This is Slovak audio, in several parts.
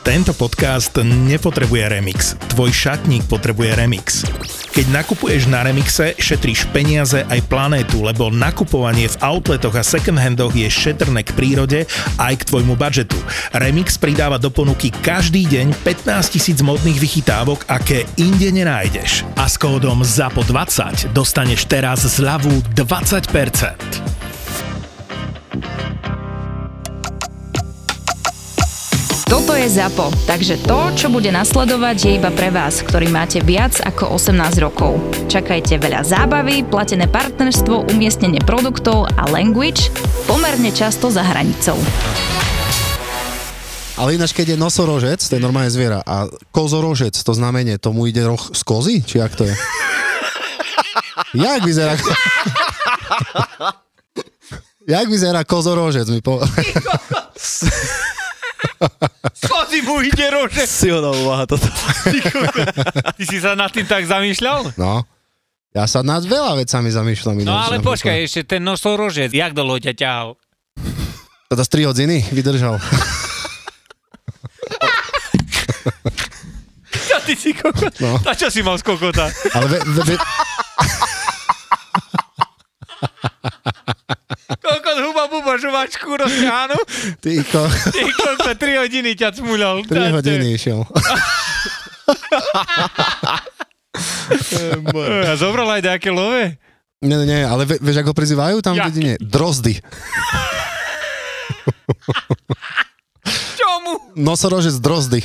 Tento podcast nepotrebuje remix. Tvoj šatník potrebuje remix. Keď nakupuješ na Remixe, šetríš peniaze aj planétu, lebo nakupovanie v outletoch a second-handoch je šetrné k prírode aj k tvojmu budžetu. Remix pridáva do ponuky každý deň 15 tisíc modných vychytávok, aké inde nenájdeš. A s kódom ZAPO20 dostaneš teraz zľavu 20%. Toto je ZAPO, takže to, čo bude nasledovať, je iba pre vás, ktorý máte viac ako 18 rokov. Čakajte veľa zábavy, platené partnerstvo, umiestnenie produktov a language pomerne často za hranicou. Ale ináč, keď je nosorožec, to je normálne zviera, a kozorožec, to znamenie, tomu ide roh z kozy? Či jak to je? jak vyzerá... jak vyzerá kozorožec? Mi po... Skody mu ide rože. Silná úvaha toto. Ty si sa nad tým tak zamýšľal? No. Ja sa nad veľa vecami zamýšľam. No ale počkaj, ešte ten nosorožec, jak dlho ťa ťahal? Teda z 3 hodiny vydržal. Ja, ty si kokot. No. A čo si mal z kokota? Ale ve, ve, ve, buba žuvačku rozťahnu. ty ko, Ty kokot, 3 hodiny ťa cmuľal. 3 hodiny išiel. A zobral aj nejaké love? Nie, nie, ale ve, vieš, ako prizývajú tam v Jak? dedine? Drozdy. Čomu? Nosorožec drozdy.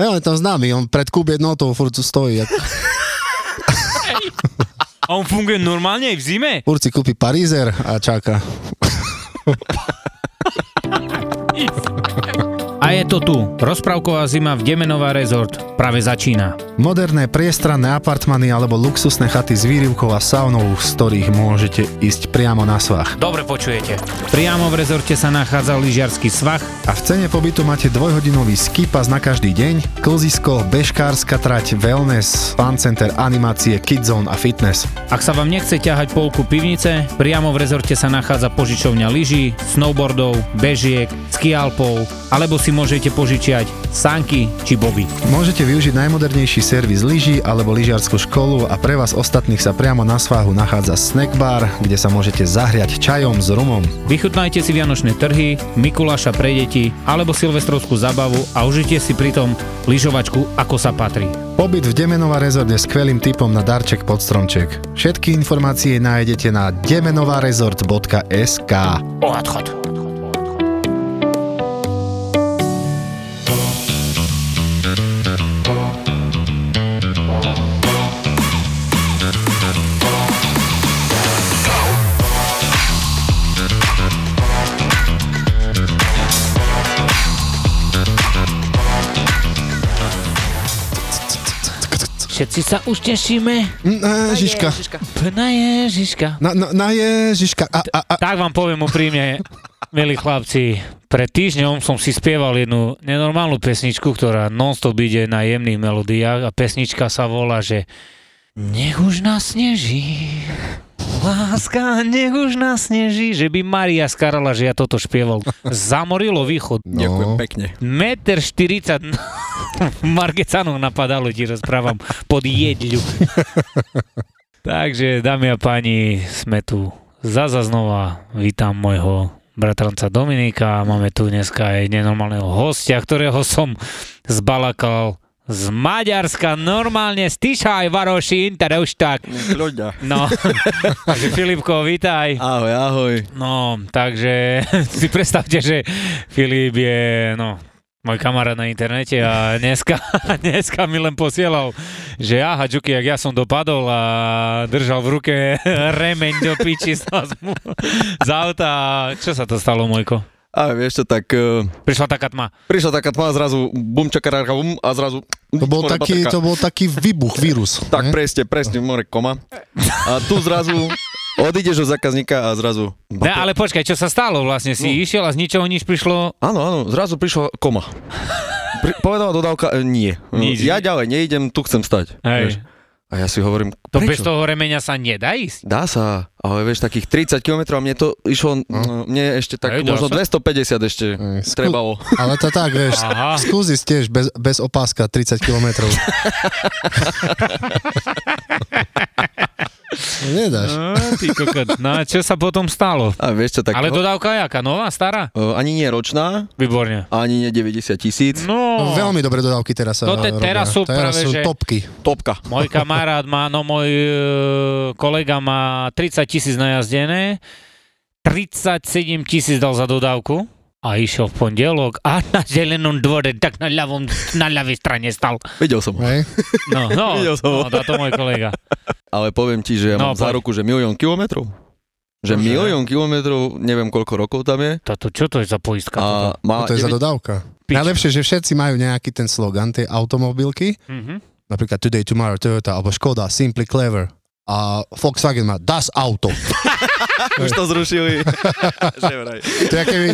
Ja, on je tam známy, on pred kúb jednotou furt stojí. Jak, A on funguje normálne aj v zime? furt si kúpi Parízer a čaká. A je to tu. Rozprávková zima v Demenová rezort práve začína. Moderné priestranné apartmany alebo luxusné chaty s výrivkou a saunou, z ktorých môžete ísť priamo na svach. Dobre počujete. Priamo v rezorte sa nachádza lyžiarsky svah, A v cene pobytu máte dvojhodinový ski pass na každý deň, klzisko, bežkárska trať, wellness, fan center, animácie, kidzone a fitness. Ak sa vám nechce ťahať polku pivnice, priamo v rezorte sa nachádza požičovňa lyží, snowboardov, bežiek, skialpov, alebo si môžete požičiať sanky či boby. Môžete využiť najmodernejší servis lyží alebo lyžiarskú školu a pre vás ostatných sa priamo na svahu nachádza snack bar, kde sa môžete zahriať čajom s rumom. Vychutnajte si vianočné trhy, Mikuláša pre deti alebo silvestrovskú zabavu a užite si pritom lyžovačku ako sa patrí. Pobyt v Demenová rezort je skvelým typom na darček pod stromček. Všetky informácie nájdete na demenovarezort.sk Odchod. Všetci sa už tešíme Na Ježiška. na Ježiška. Na, na, na Ježiška. A, a, a, Tak vám poviem úprimne, milí chlapci, pred týždňom som si spieval jednu nenormálnu pesničku, ktorá non-stop ide na jemných melódiách a pesnička sa volá, že Nech už nasneží, láska, nech už nasneží, že by Maria skarala, že ja toto špieval. Zamorilo východ. Ďakujem No. pekne. Meter 40 Margecanov napadalo, ti rozprávam, pod jedľu. Takže, dámy a páni, sme tu zaza znova. Vítam môjho bratranca Dominika. Máme tu dneska aj nenormálneho hostia, ktorého som zbalakal z Maďarska, normálne z Tišaj, Varošín, teda už tak. No, takže Filipko, vítaj. Ahoj, ahoj. No, takže si predstavte, že Filip je, no, môj kamarát na internete a dneska, dneska mi len posielal, že aha, Čuky, jak ja som dopadol a držal v ruke remeň do piči z, z auta. Čo sa to stalo, Mojko? A vieš čo, tak uh, Prišla taká tma. prišla taká tma, zrazu bum, čakaráka, bum, a zrazu... to, bol taký, baterka. to bol taký výbuch, vírus. Tak ne? presne, presne, more koma. A tu zrazu odídeš od zákazníka a zrazu... Ne, ale počkaj, čo sa stalo vlastne? Si No. išiel a z ničoho nič prišlo... Áno, áno, zrazu prišla koma. Pri, povedala dodávka, e, nie. Nič. Ja ďalej neidem, tu chcem stať. Hej. Vieš. A ja si hovorím, To bez prečo? toho remeňa sa nedá ísť. Dá sa, ale vieš, takých 30 km a mne to išlo, no. mne ešte tak dá možno sa. 250 ešte Ej, skú- trebalo. Ale to tak, vieš, Aha. skús ísť tiež bez, bez opáska 30 kilometrov. No, Nedáš. No, ty kokot. No a čo sa potom stalo? A vieš čo, tak Ale no, dodávka jaká? Nová, stará? uh, ani nie ročná, Výborne. ani nie 90 tisíc, No, No, veľmi dobré dodávky teraz sa No, te- robia. teraz sú teraz práve, sú že- topky. topka. môj kamarát má, no môj e, kolega má 30 tisíc najazdené, 37 tisíc dal za dodávku a išiel v pondelok a na zelenom dvore, tak na ľavom, na ľavej strane stal. Videl som ho. No, no, Videl som ho. no to môj kolega. Ale poviem ti, že ja No, mám za ruku, že milión kilometrov. Že Bože. milión kilometrov, neviem koľko rokov tam je. Toto, čo to je za poistka? A toto? má, No, to je za deväť- dodávka. Pič. Najlepšie, že všetci majú nejaký ten slogan, tie automobilky, Mhm. napríklad Today, Tomorrow, Toyota, alebo Škoda, Simply Clever. A Volkswagen má Das Auto. už to zrušili. že vraj. To je keby,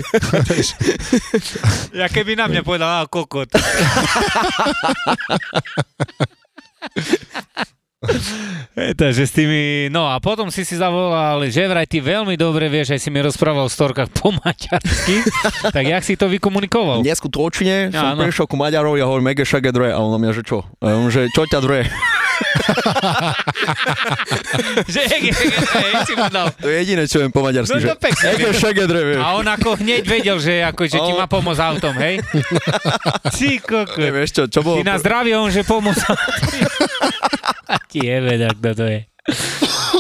Ja keby na mňa povedal, a kokot. E, Takže s tými, no a potom si si zavolal, že vraj ty veľmi dobre vieš, aj si mi rozprával v storkách po maďarsky, tak jak si to vykomunikoval? Neskutočne som prišiel ku Maďarov, ja hovorím mega šage dre, a on na mňa, že čo? A on, že čo ťa dre? že hej, hej, si mu dal. To je jediné, čo viem po maďarsky, No že to pekne. A on ako hneď vedel, že, ako, že ti O. má pomôcť autom, hej? Ty kokot. Vieš čo, čo bolo? Ty na zdravie, on že pomôcť. A ti je veda, kto to je.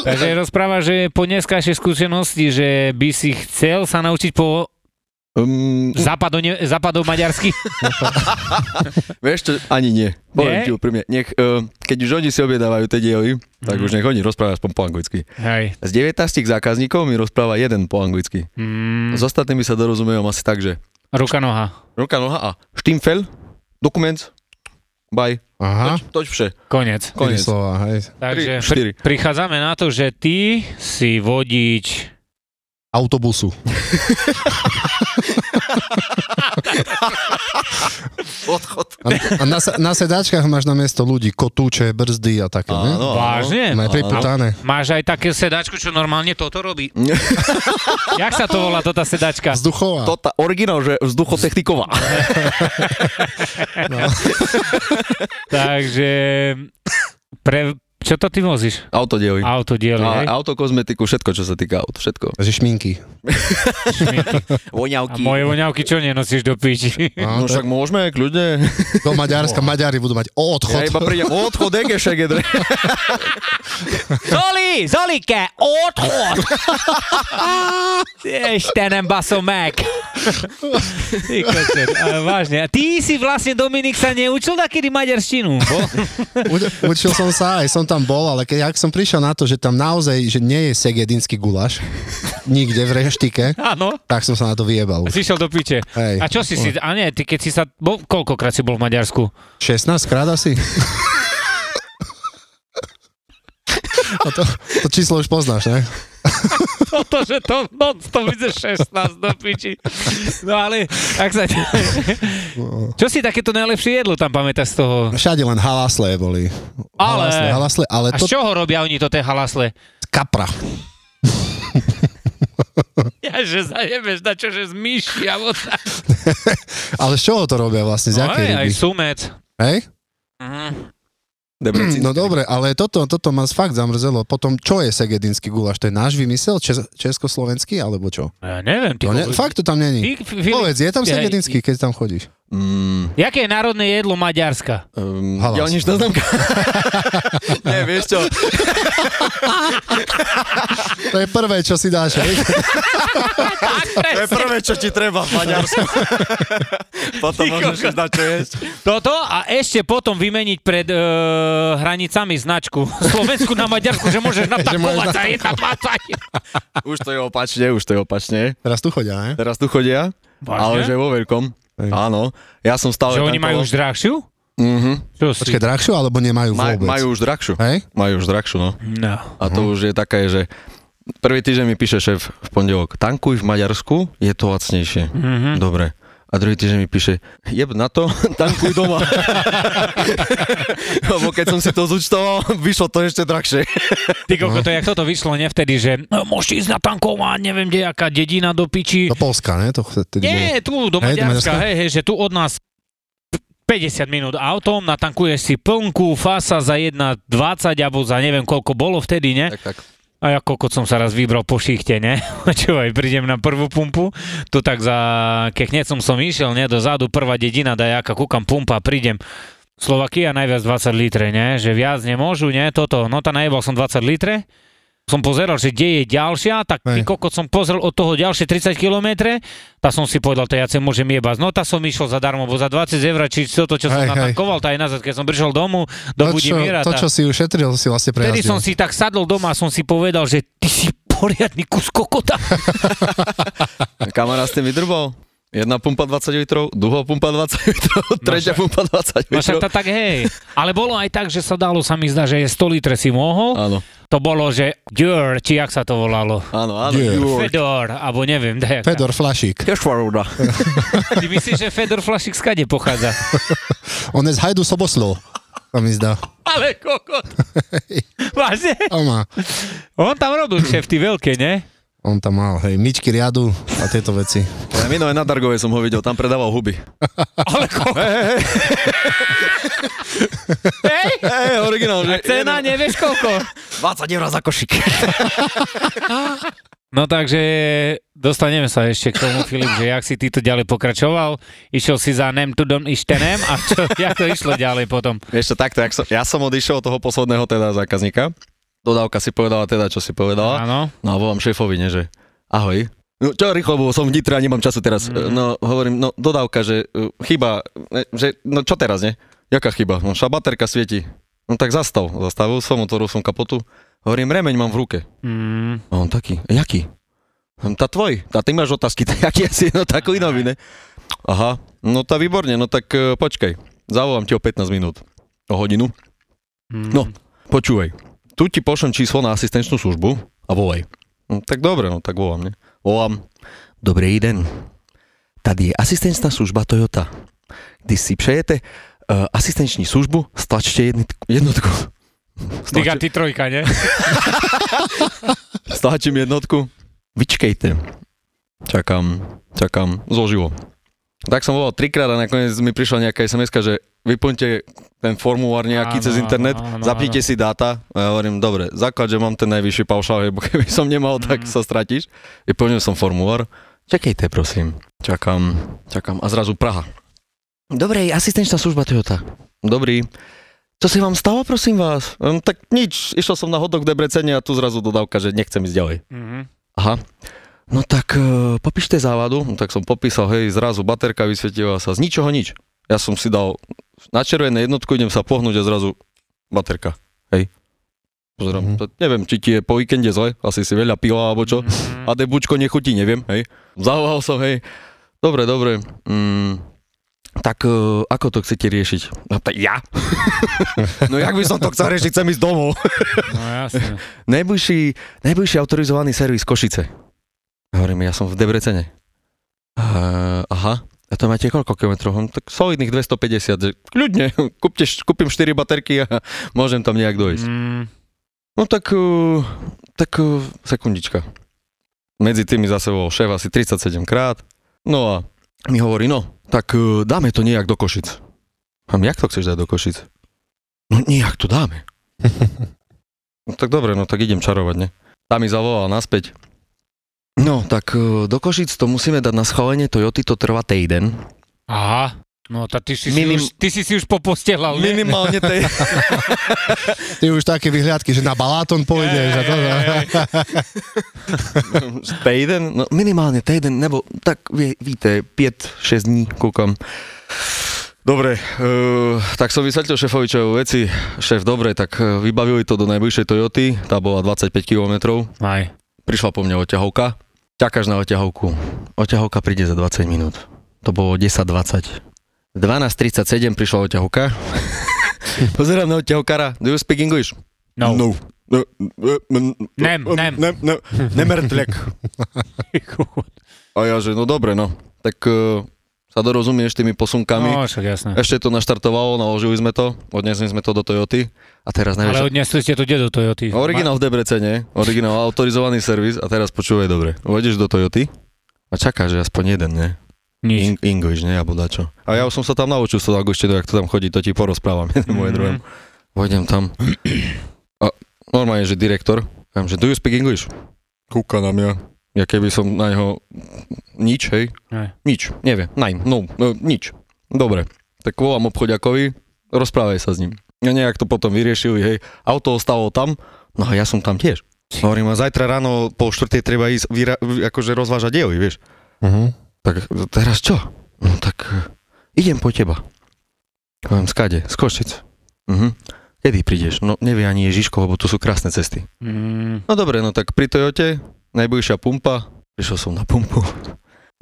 Takže rozpráva, že po dneskajšej skúsenosti, že by si chcel sa naučiť po Um, západo, ne, západo maďarsky. vieš čo, ani nie. Poviem Nie? ti úprimne. Nech, uh, keď už oni si objednávajú tie diely, tak Mhm. už nech oni rozprávajú aspoň po anglicky. Hej. Z 19 zákazníkov mi rozpráva jeden po anglicky. Mm, S ostatnými sa dorozumievam asi tak, že ruka, noha. ruka, noha a štimfel, dokument, bye, aha, toč, toč vše. Konec. Koniec. slova, hej. Takže pri, prichádzame na to, že ty si vodič Autobusu. Odchod. A, a na, na sedačkách máš na miesto ľudí kotúče, brzdy a také, ne? Áno. Vážne? Má priputané. Máš aj také sedačku, čo normálne toto robí. Jak sa to volá, tota sedačka? Vzduchová. To tá originál, že vzduchotechniková. Takže pre, čo to ty vozíš? Autodiely. Autodiely, hej? A autokozmetiku, všetko, čo sa týka aut, všetko. Takže šminky. A Voňavky. moje voňavky čo nenosíš do piči? No No, však môžeme, kľudne. do Maďarska, Maďari budú mať odchod. Ja iba prídem, odchod, ege, šegedre. Zoli! Zolike! Odchod! Istenem, basom meg! Ty ale vážne. A ty si vlastne, Dominik, sa neučil takedy maďarštinu, bo? Učil som sa, aj som tam bol, ale keď ak som prišiel na to, že tam naozaj, že nie je segedinský gulaš, nikde v reštike, Áno. tak som sa na to vyjebal. Si išiel do piče. Hej. A čo si si, a nie, ty keď si sa, bol, koľkokrát si bol v Maďarsku? 16 krát asi? A to, to číslo už poznáš, ne? Toto, že to non-stop ide 16 do piči. No ale, ak sa... Čo si takéto najlepšie jedlo tam pamätáš z toho? Všade len halasle boli. Ale- Halasle, halasle, ale A to z čoho robia oni to tie halasle? kapra. Ja, že zajebeš na čo, že z myši a voda. Ale z čoho to robia vlastne? Z No jakej aj, aj ryby? sumec. Hej? Mhm. Debrecen. No dobre, ale toto, toto ma fakt zamrzelo. Potom, čo je segedinský gulaš? To je náš vymysel? Čes, československý, alebo čo? Ja neviem, ty To ne, fakt to tam není. Ty, Filip, Povedz, je tam segedinský, keď tam chodíš? Mm, Jaké je národné jedlo Maďarska? um, Halas. diaľničná známka. Nie, vieš čo, To je prvé, čo si dáš, hej? to je prvé, čo ti treba v Maďarsku. Potom môžeš na čo jesť. Toto a ešte potom vymeniť pred uh, hranicami značku Slovensku na Maďarsku, že môžeš natakovať za 1,20. Už to je opačne, už to je opačne. Teraz tu chodia, ne? Teraz tu chodia, Vážne? ale že vo veľkom. Hej. Áno, ja som stále Že oni majú už drahšiu? Mhm. Čo si? Počkaj, drahšiu, alebo nemajú Maj, vôbec? majú už drahšiu. Hej? Majú už drahšiu, no. No. A to už je také, že prvý týždeň mi píše šéf v pondelok, tankuj v Maďarsku, je to lacnejšie. Mhm. Dobre. A druhý týždeň mi píše, jeb na to, tankuj doma. Lebo keď som si to zúčtoval, vyšlo to ešte drahšie. Ty koko, to jak toto vyšlo, ne vtedy, že no, môžete ísť na tankovať, neviem, kde jaká dedina do piči. Do Polska, ne? To vtedy bolo. Nie, tu do Hej, do Maďarska? hej, hej, že tu od nás 50 minút autom, natankuješ si plnku, fasa za 1,20 alebo za neviem koľko bolo vtedy, ne? Tak, tak. A ja kokot som sa raz vybral po šichte, ne? Čuvaj, prídem na prvú pumpu, to tak za kechnecom som išiel, ne? Dozadu prvá dedina, dajaká, kúkam pumpa, prídem. Slovakia najviac 20 litre, ne? Že viac nemôžu, ne? Toto, no tá najebal som 20 litre. Som pozeral, že kde je ďalšia, tak ty kokot som pozrel od toho ďalšie 30 km, tá som si povedal, to ja sa môžem jebať. No tá som išiel zadarmo, bo za 20 eur, či toto, čo som Hej, hej. natankoval, tá aj nazad, keď som prišiel domu do To, čo, Budimíra. to, tá- čo si ušetril, si vlastne Vtedy prejazdil. som si tak sadol doma a som si povedal, že ty si poriadny kus kokota. Kamarát ste mi drbol. Jedna pumpa 20 litrov, druhá pumpa 20 litrov, tretia pumpa 20 No však litrov. to tak hej. Ale bolo aj tak, že sa dalo, sa mi zdá, že je 100 litre si mohol. Áno, To bolo, že Dür, či jak sa to volalo. áno, áno. Jurk. Fedor, alebo neviem. Dajak. Fedor Flašík. Kešvarúda. Ty myslíš, že Fedor Flašik skade pochádza? On je z Hajdu Soboslov. To mi zdá. Ale kokot. Vážne? On má. On tam robil šefty veľké, ne? On tam mal, hej, myčky riadu a tieto veci. Ja minulé na Dargovej som ho videl, tam predával huby. Ale kokot. Hej, Hej, originál, že? cena nevieš koľko. 20 eur za košík. No takže dostaneme sa ešte k tomu, Filip, že jak si ty to ďalej pokračoval, išiel si za nem tu dom ištenem a čo, jak to išlo ďalej potom? Vieš takto, jak som, ja som odišiel od toho posledného teda zákazníka. Dodávka si povedala teda, čo si povedala. Áno. No a volám šéfovi, ne, že ahoj. No čo rýchlo, bo som v Nitre a nemám času teraz. Mm. No hovorím, no dodávka, že uh, chyba, ne, že no čo teraz, ne? Jaká chyba? No však baterka svieti. No tak zastav. Zastavil som, otvoril som kapotu. Hovorím, remeň mám v ruke. Mm, A on taký, jaký? Hm, Tá tvoj, tá ty máš otázky, tak jaký asi, no takový nový, ne? Aha, no tá výborne, no tak uh, počkaj, zavolám ti o 15 minút, o hodinu. mm. No. Počúvaj, tu ti pošlem číslo na asistenčnú službu a volaj. No, tak dobre, no tak volám, ne? Volám. Dobrý den. Tady je asistenčná služba Toyota. Když si přejete uh, asistenční službu, stlačte jednotku. jednotku. Ty trojka, ne? Stlačím jednotku. Vyčkejte. Čakám, čakám, zložilo. Tak som volal trikrát a nakoniec mi prišla nejaká sms že vyplňte ten formulár nejaký Áno, cez internet, áno, áno, zapnite si dáta. A ja hovorím, dobre, základ, že mám ten najvyšší paušál, lebo keby som nemal, tak Mm. sa stratíš. Vyplnil som formulár. Čakejte, prosím. Čakám, čakám. A zrazu Praha. Dobre, asistenčná služba Toyota. Dobrý. Co si vám stalo, prosím vás? Hm, tak nič, išiel som na hodok v Debrecene a tu zrazu dodávka, že nechcem ísť ďalej. Mhm. Aha. No tak uh, popíšte závadu. No, tak som popísal, hej, zrazu baterka vysvietila sa z ničoho nič. Ja som si dal na červené jednotku, idem sa pohnúť a zrazu baterka. Hej. Pozerám, Mhm. to, neviem, či ti je po víkende zle, asi si veľa pila alebo čo. Mhm. A debučko nechutí, neviem, hej. Zavolal som, hej. Dobre, dobre. Mm, tak uh, ako to chcete riešiť? No to ja? no jak by som to chcel riešiť, chcem ísť domov. No jasne. Najbližší, najbližší autorizovaný servis Košice. Hovorím, ja som v Debrecene. Uh, aha, a to máte koľko kilometrov? Hm, Tak solidných 250, že kľudne, kúpte, kúpim 4 baterky a môžem tam nejak dojsť. Mm, No tak, uh, tak uh, sekundička. Medzi tými zase bol šéf asi 37 krát. No a mi hovorí, no, tak uh, dáme to nejak do Košic. A jak to chceš dať do Košic? No nejak to dáme. no tak dobre, no tak idem čarovať, ne? Tá mi zavolala naspäť. No, tak uh, do Košic to musíme dať na schválenie Toyoty, to trvá týden. aha. No, tak ty si, Minim- si, už, ty si si už popostelal, ne? Minimálne tej... Ty už také vyhliadky, že na Baláton pôjdeš a to. týden? No minimálne týden, nebo tak vie, víte, 5-6 dní kúkam. Dobre, uh, tak som vysvetlil šéfovi, čo veci. Šéf, dobre, tak uh, vybavili to do najbližšej Toyoty, tá bola 25 km. Aj. Prišla po mne oťahovka. Čakáš na oťahovku. Oťahovka príde za 20 minút. To bolo 10.20. 12.37 prišla oťahovka. Pozerám na oťahovkára. Do you speak English? No. No. No, no, Nem, nem. Nem, nem, nemertlek. A ja, že no dobre, no. Tak uh, sa dorozumieš tými posunkami. No, však jasné. Ešte to naštartovalo, naložili sme to, odnesli sme to do Toyoty a teraz Ale nevieš... odnesli ste to kde do Toyoty? Originál v Debrecene, originál autorizovaný servis a teraz počúvaj dobre. Uvedeš do Toyoty a čakáš, že aspoň jeden, ne? Nič. In- English, ne? Alebo dačo. A ja už som sa tam naučil z toho Agoštinu, jak to tam chodí, to ti porozprávam jednému Mhm. mm. druhému. Vojdem tam. A normálne, že direktor, poviem, že do you speak English? Kúka na mňa. Ja keby som na neho nič, hej? Ne. Nič, nevie. Nein, no, no, nič. Dobre. Tak volám obchodiakovi, rozprávaj sa s ním. A nejak to potom vyriešili, hej. Auto ostalo tam, no a ja som tam tiež. Hovorím, a zajtra ráno po štvrtej treba ísť vyra- akože rozvážať diely, vieš. Uh-huh. Tak teraz čo? No tak e, idem po teba. Poviem, skade, z Košic. Mhm. Kedy prídeš? No nevie ani Ježiško, lebo tu sú krásne cesty. Mm, No dobre, no tak pri Toyote, najboljša pumpa, prišel sem na pumpo.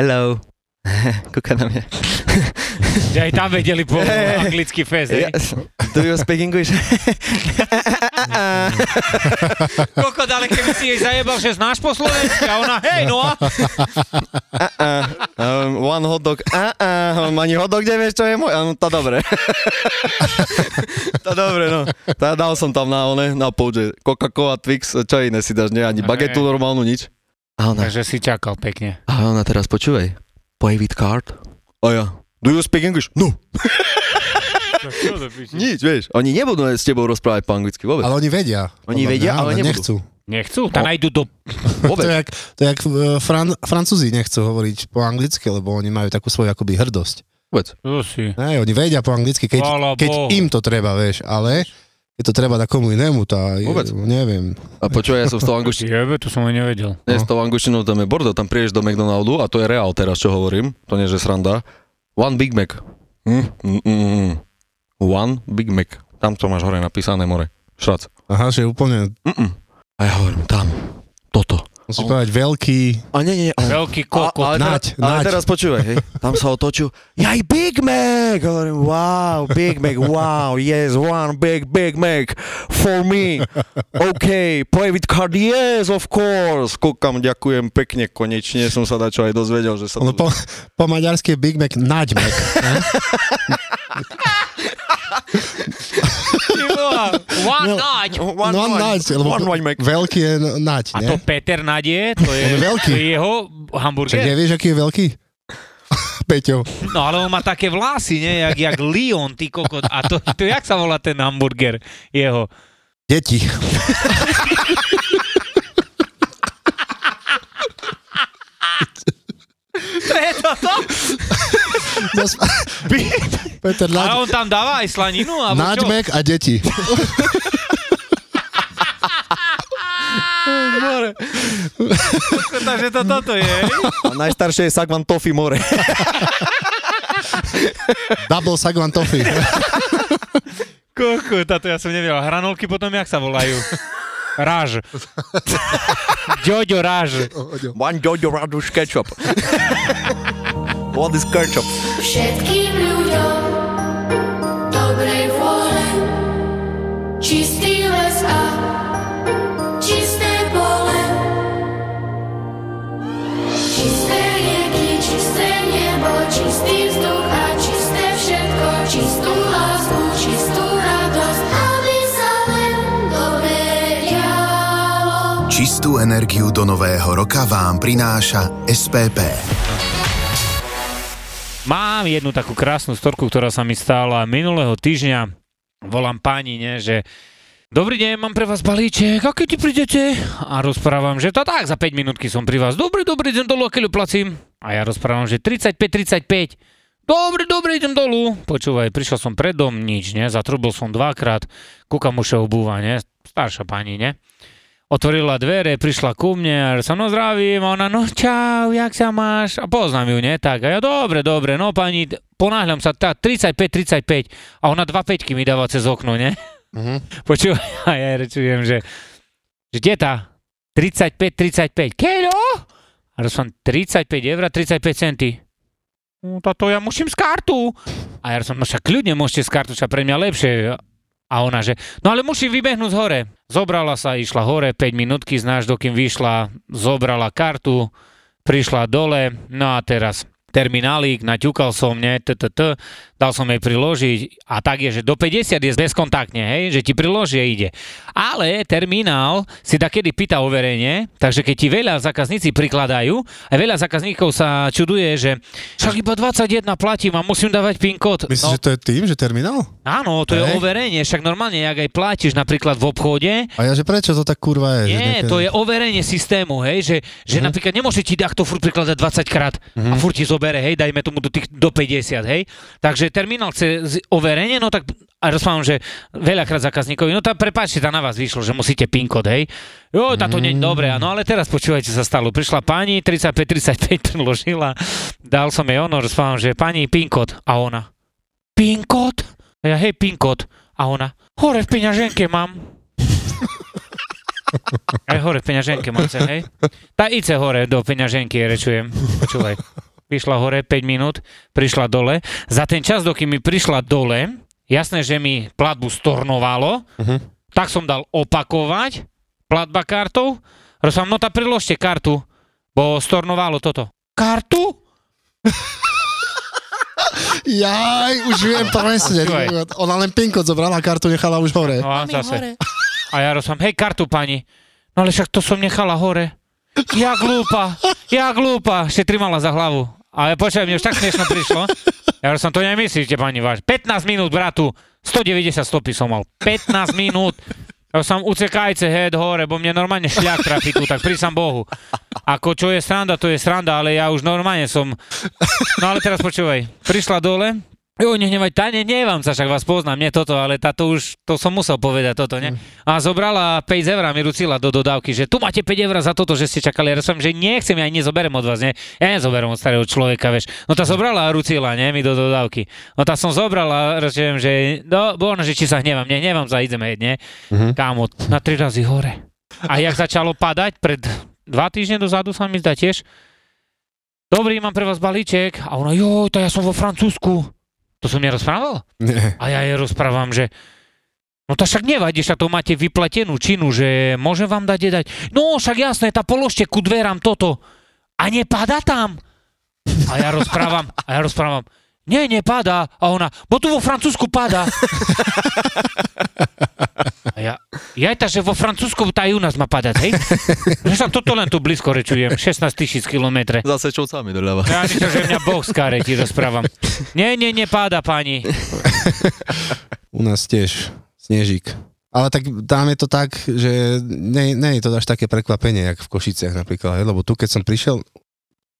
Hello, kako nam je? že aj tam vedeli po anglicky fest, hej? Do you speak English? Koľko ale keby si jej zajebal, že znáš po slovensky a ona, hej, no a? um, one hot dog. Uh, uh, ani hot dog nevieš, čo je môj? Um, to dobre. to dobre, no. Tá, dal som tam na, one, na použe Coca-Cola, Twix, čo iné si dáš, nie? Ani bagetu normálnu, nič. A ona, Takže si čakal pekne. a ona teraz počúvaj. Play with card? A ja, do you speak English? No. Nič, vieš. Oni nebudú s tebou rozprávať po anglicky vôbec. Ale oni vedia. Oni Podľa vedia, mňa, ale nebudú. nechcú. Nechcú? Tá najdu do... To Vôbec. je jak, to je jak uh, Fran, Francúzi nechcú hovoriť po anglicky, lebo oni majú takú svoju akoby hrdosť. Vôbec. Hej, oni vedia po anglicky, keď, keď Bohu. im to treba, vieš, ale keď to treba takomu inému, to aj, Vôbec. neviem. A počúvaj, ja som s tou angličtinou Jebe, to som aj nevedel. Nie, s tou angličtinou tam je bordo, tam prídeš do McDonaldu a to je reál teraz, čo hovorím, to nie je že sranda. One Big Mac. Hm? Mm, mm, mm. One Big Mac. Tam to máš hore napísané more. Šrac. Aha, že úplne, Mm-mm. A ja hovorím, tam, toto. Musíš On- povedať veľký, A nie, nie, a, Veľký a, kokot. ale, Naď, teraz, ale naď. teraz počúvaj, hej, tam sa otočil, jaj, Big Mac! Hovorím, wow, Big Mac, wow, yes, one big, Big Mac for me. OK, play with card, yes, of course. Kúkam, ďakujem pekne, konečne som sa dačo aj dozvedel, že sa to... po, po maďarsky Big Mac naď Mac. ne? One No, night. One, no, naď, lebo one, one Mac. veľký je naď, A ne? to Peter to je, On je veľký. to je jeho Čak hamburger. nevieš, aký je veľký? Peťo. No ale on má také vlasy, nie? Jak, jak Leon, ty kokot. A to, to jak sa volá ten hamburger jeho? Deti. To je toto? Peter A Naď, on tam dáva aj slaninu? Alebo a deti. Takže to toto je. A najstaršie je Sagvan Toffee more. Double Sagwan Toffee. Koko, táto ja som nevedel. Hranolky potom jak sa volajú? Ráž. Jojo ráž. One Jojo Raduš ketchup. Is ketchup? Všetkým ľuďom dobrej vôle, čistý les a čisté pole. Čisté rieky, čisté nebo, čistý vzduch a čisté všetko, čistú lásku, čistú radosť, aby sa len dobre dialo. Čistú energiu do nového roka vám prináša SPP. Mám jednu takú krásnu storku, ktorá sa mi stála minulého týždňa. Volám pani, ne, že Dobrý deň, mám pre vás balíček, a ti prídete? A rozprávam, že to tak, za 5 minútky som pri vás. Dobre, dobre, idem dolu, keľu placím. A ja rozprávam, že 35-35. Dobre, dobre, idem dolu. Počúvaj, prišiel som pred dom, nič, ne, zatrubil som dvakrát, kúkam už obúva, ne, staršia pani, ne. Otvorila dvere, prišla ku mne a sa no zdravím, a ona no čau, jak sa máš? A poznám ju, ne? Tak, a ja dobre, dobre, no pani, ponáhľam sa, tá 35-35 a ona dva peťky mi dáva cez okno, ne? Mhm. Počúvaj, a ja rečujem, že, že kde tá? 35-35, keľo? A som 35 eur a 35 centy. No, táto ja musím z kartu. A ja som, no však kľudne môžete z kartu, však pre mňa lepšie. A ona, že no ale musím vybehnúť hore. Zobrala sa, išla hore, 5 minútky, znáš, dokým vyšla, zobrala kartu, prišla dole, no a teraz terminálík, naťukal som, ne, t, t, t, dal som jej priložiť a tak je, že do 50 je bezkontaktne, hej, že ti priloží a ide. Ale terminál si takedy pýta overenie, takže keď ti veľa zákazníci prikladajú, a veľa zákazníkov sa čuduje, že však iba 21 platím a musím dávať PIN kód. Myslíš, že to je tým, že terminál? Áno, to je Hej. overenie, však normálne, ak aj platíš napríklad v obchode, A ja, že prečo to tak kurva je? nie, nejaké- to je overenie systému, hej, že, že Mhm. napríklad nemôže ti takto furt prikladať 20 krát a furt ti zobere, hej, dajme tomu do, tých, do 50, hej. Takže terminál chce overenie, no tak a rozprávam, že veľakrát zákazníkovi, no tak prepáčte, tá na vás vyšlo, že musíte PIN kód, hej. Jo, táto nie je dobré, no ale teraz počúvajte sa stalo. Prišla pani, 35-35 priložila, dal som jej ono, rozprávam, že pani, PIN kód. A ona, PIN kód? A ja, hej, PIN kód. A ona, hore v peňaženke mám. Aj hore v peňaženke mám hej? Tá ice hore do peňaženky, rečujem. Počúvaj. Vyšla hore 5 minút, prišla dole. Za ten čas, dokým mi prišla dole, jasné, že mi platbu stornovalo, Mhm. tak som dal opakovať platba kartou. Rozpám, no tá priložte kartu, bo stornovalo toto. Kartu? Jaj, už viem presne. Ona len PIN kód zobrala, kartu nechala už hore. No a zase. A ja rozpám, hej, kartu pani. No ale však to som nechala hore. Ja glúpa, ja glúpa. Ešte trimala za hlavu. Ale počkaj, mne už tak smiešno prišlo. Ja som to nemyslíte, pani váš. 15 minút, bratu. 190 stopy som mal. 15 minút. Ja som ucekajce head hore, bo mne normálne šľak trafí tu, tak prísam Bohu. Ako čo je sranda, to je sranda, ale ja už normálne som... No ale teraz počúvaj, prišla dole, Jo, nehnevať, tá nehnevam sa, však vás poznám, nie toto, ale táto už, to som musel povedať toto, ne? A zobrala 5 eur a mi rucila do dodávky, že tu máte 5 eur za toto, že ste čakali. Ja som, že nechcem, ja nezoberem od vás, ne? Ja nezoberem od starého človeka, vieš. No tá zobrala a rucila, ne, mi do dodávky. No tá som zobrala, rozumiem, že, no, bo že či sa hnevam, nehnevam sa, ideme ne? Kámo, na 3 razy hore. A jak začalo padať, pred dva týždne dozadu sa mi zdá tiež, Dobrý, mám pre vás balíček. A ona, jo, to ja som vo Francúzsku. To som nerozprával? Nie. A ja jej rozprávam, že no to však nevadí, však to máte vyplatenú činu, že môžem vám dať dať. No však jasné, tá položte ku dverám toto. A nepada tam. A ja rozprávam, a ja rozprávam, nie, nepadá. A ona, bo tu vo Francúzsku padá. A ja, ja tá, že vo Francúzsku tá aj u nás má padať, hej? Že sa toto len tu blízko rečujem, 16 tisíc kilometre. Za sečovcami doľava. Ja myslím, že mňa Boh skáre, ti rozprávam. Nie, nie, nepáda, pani. U nás tiež snežík. Ale tak tam je to tak, že nie, nie je to až také prekvapenie, jak v Košiciach napríklad, hej, lebo tu keď som prišiel,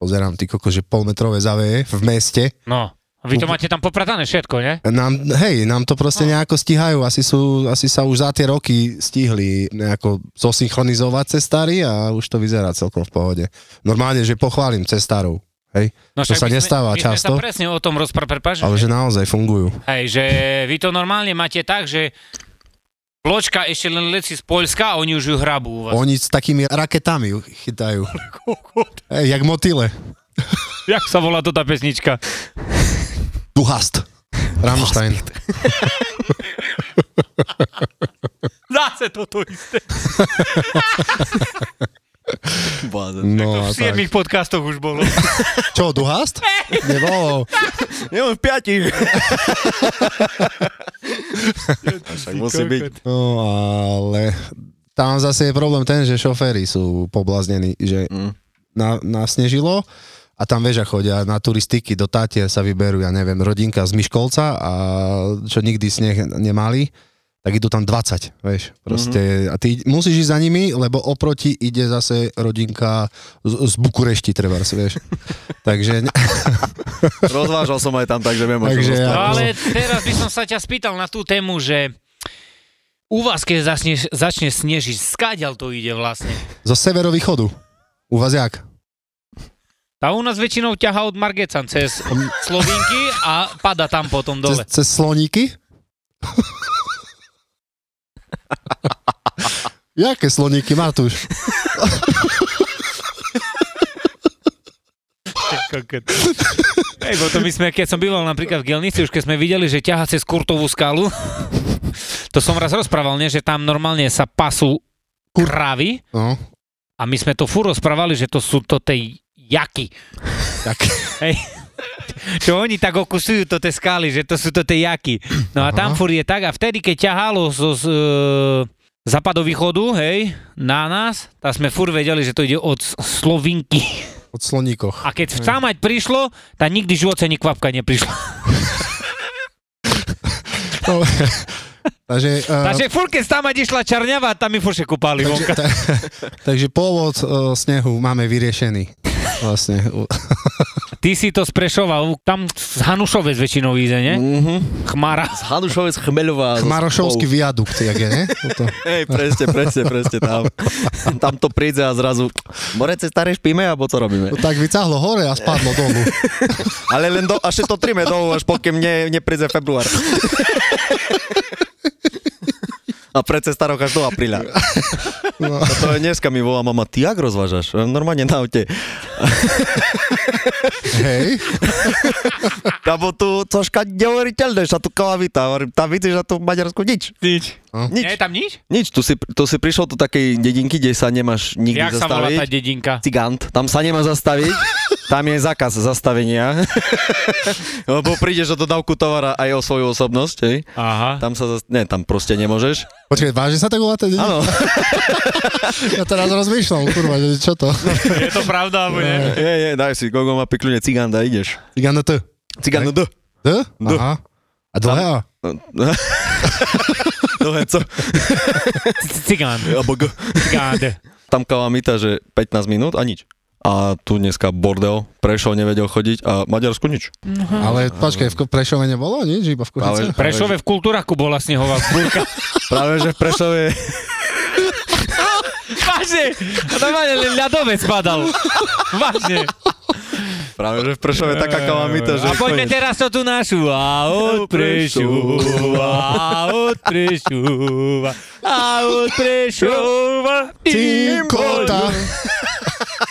pozerám ty koko, že polmetrové zaveje v meste, No, vy to máte tam popratané všetko, ne? nám, hej, nám to proste nejako stíhajú, asi, sú, asi sa už za tie roky stihli nejako zosynchronizovať cestári a už to vyzerá celkom v pohode. Normálne, že pochválim cestárov, hej, No, To sa sme- nestáva my často. Sme sa presne o tom rozprávali, ale že naozaj fungujú. hej, že vy to normálne máte tak, že Loďka ešte len leci z Poľska a oni už ju hrabú u vás. Oni s takými raketami ju chytajú. Hej, jak motyle. Jak sa volá to tá pesnička? Duhast. Rammstein. Zase toto isté. No v a tak. 7 podcastoch už bolo. Čo, Duhast? Nebolo. Nie, on v piatich. Však musí byť. No ale tam zase je problém ten, že šoféry sú poblaznení, že Mm. na, nasnežilo a tam vieš, a chodia na turistiky do Tátie sa vyberú, ja neviem, rodinka z Myškolca a čo nikdy sneh nemali, tak idú tam 20, vieš, proste, a ty musíš ísť za nimi, lebo oproti ide zase rodinka z, z Bukurešti, treba, vieš. Takže, Rozvážal som aj tam, takže viem, Takže ja- No ale teraz by som sa ťa spýtal na tú tému, že u vás, keď začne, začne snežiť, skáďal to ide vlastne? zo severovýchodu. U vás jak? Tá u nás väčšinou ťaha od Margecan cez Slovinky a pada tam potom Cez, dole. cez sloníky? Jaké sloníky, Matúš? Hej, bo to my sme, keď som býval napríklad v Gelnici, už keď sme videli, že ťaha cez Kurtovú skalu, to som raz rozprával, nie, že tam normálne sa pasú kravy No, a my sme to furt rozprávali, že to sú to tej jaky. tak. Hej. Čo oni tak okusujú to tie skaly, že to sú to tie jaky. No a tam furt je tak a vtedy, keď ťahalo zo z, e, západovýchodu, hej, na nás, tak sme furt vedeli, že to ide od Slovinky. Od sloníkoch. A keď tam mať prišlo, tak nikdy v živote ani kvapka neprišla. To, takže, uh, Takže furt, keď tam išla čarňava, tam mi furt še kúpali takže, vonka. ta, takže pôvod uh, snehu máme vyriešený. Vlastne. Ty si to sprešoval, tam z Hanušovec väčšinou íde, ne? Mhm. Chmara. Z Hanušovec Chmeľová. Chmarošovský Spolu. viadukt, jak je, ne? Hej, presne, presne, presne tam. Tam to príde a zrazu, more cez staré špíme, alebo co robíme? No tak vycahlo hore a spadlo dolu. Ale len do, až to trime dolu, až pokým ne, nepríde február. A pred cestarok až do apríla. No. A to je dneska mi volá mama, ty jak rozvážaš? Normálne na aute. Hej, Lebo tu troška neuveriteľné, že tu. Hovorím, Tam vidíš, že tu v Maďarsku nič. Nič. Nič. Nie je tam nič? Nič, tu si, tu si prišiel do takej dedinky, kde sa nemáš nikdy Jak sa volá tá zastaviť. dedinka? Cigant, tam sa nemá zastaviť, tam je zákaz zastavenia. Lebo prídeš o dodávku tovara aj o svoju osobnosť, hej. Aha. Tam sa, zas... ne, tam proste nemôžeš. počkaj, vážne sa tak volá ten? Áno, Ja teraz rozmýšľam, kurva, že čo to? Je to pravda, alebo nie? je, je, daj si Google mapy kľudne Cigant a ideš. Cigano T. Cigant, D. D? Aha. A dlhé A? No, he, co? Cigán. Alebo G. Cigán. Tam kalamita, že 15 minút a nič. A tu dneska bordel, Prešov nevedel chodiť a Maďarsku nič. Ale počkaj, v Prešove nebolo nič, iba v Ale- Kuchice? Prešove v kultúraku bola snehová búrka. Práve, že v Prešove Vážne. Normálne len ľadovec padal. Vážne. Práve, že v Prešove je taká kalamita, že A poďme koniec. teraz o tú našu. A od Prešova, a od Prešova, a od Prešova. Cinkota.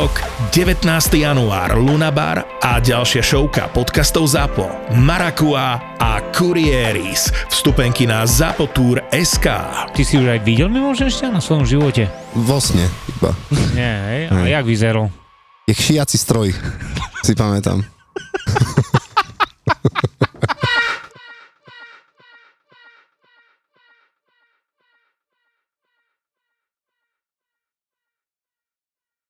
19. január, Lunabar a ďalšia showka podcastov ZAPO, Marakua a Kurieris. Vstupenky na zapotur.sk. Ty si už aj videl mimoženšťa na svojom živote? Vo sne iba. Nie, hej? A jak vyzeral? Je šiaci stroj, si pamätám.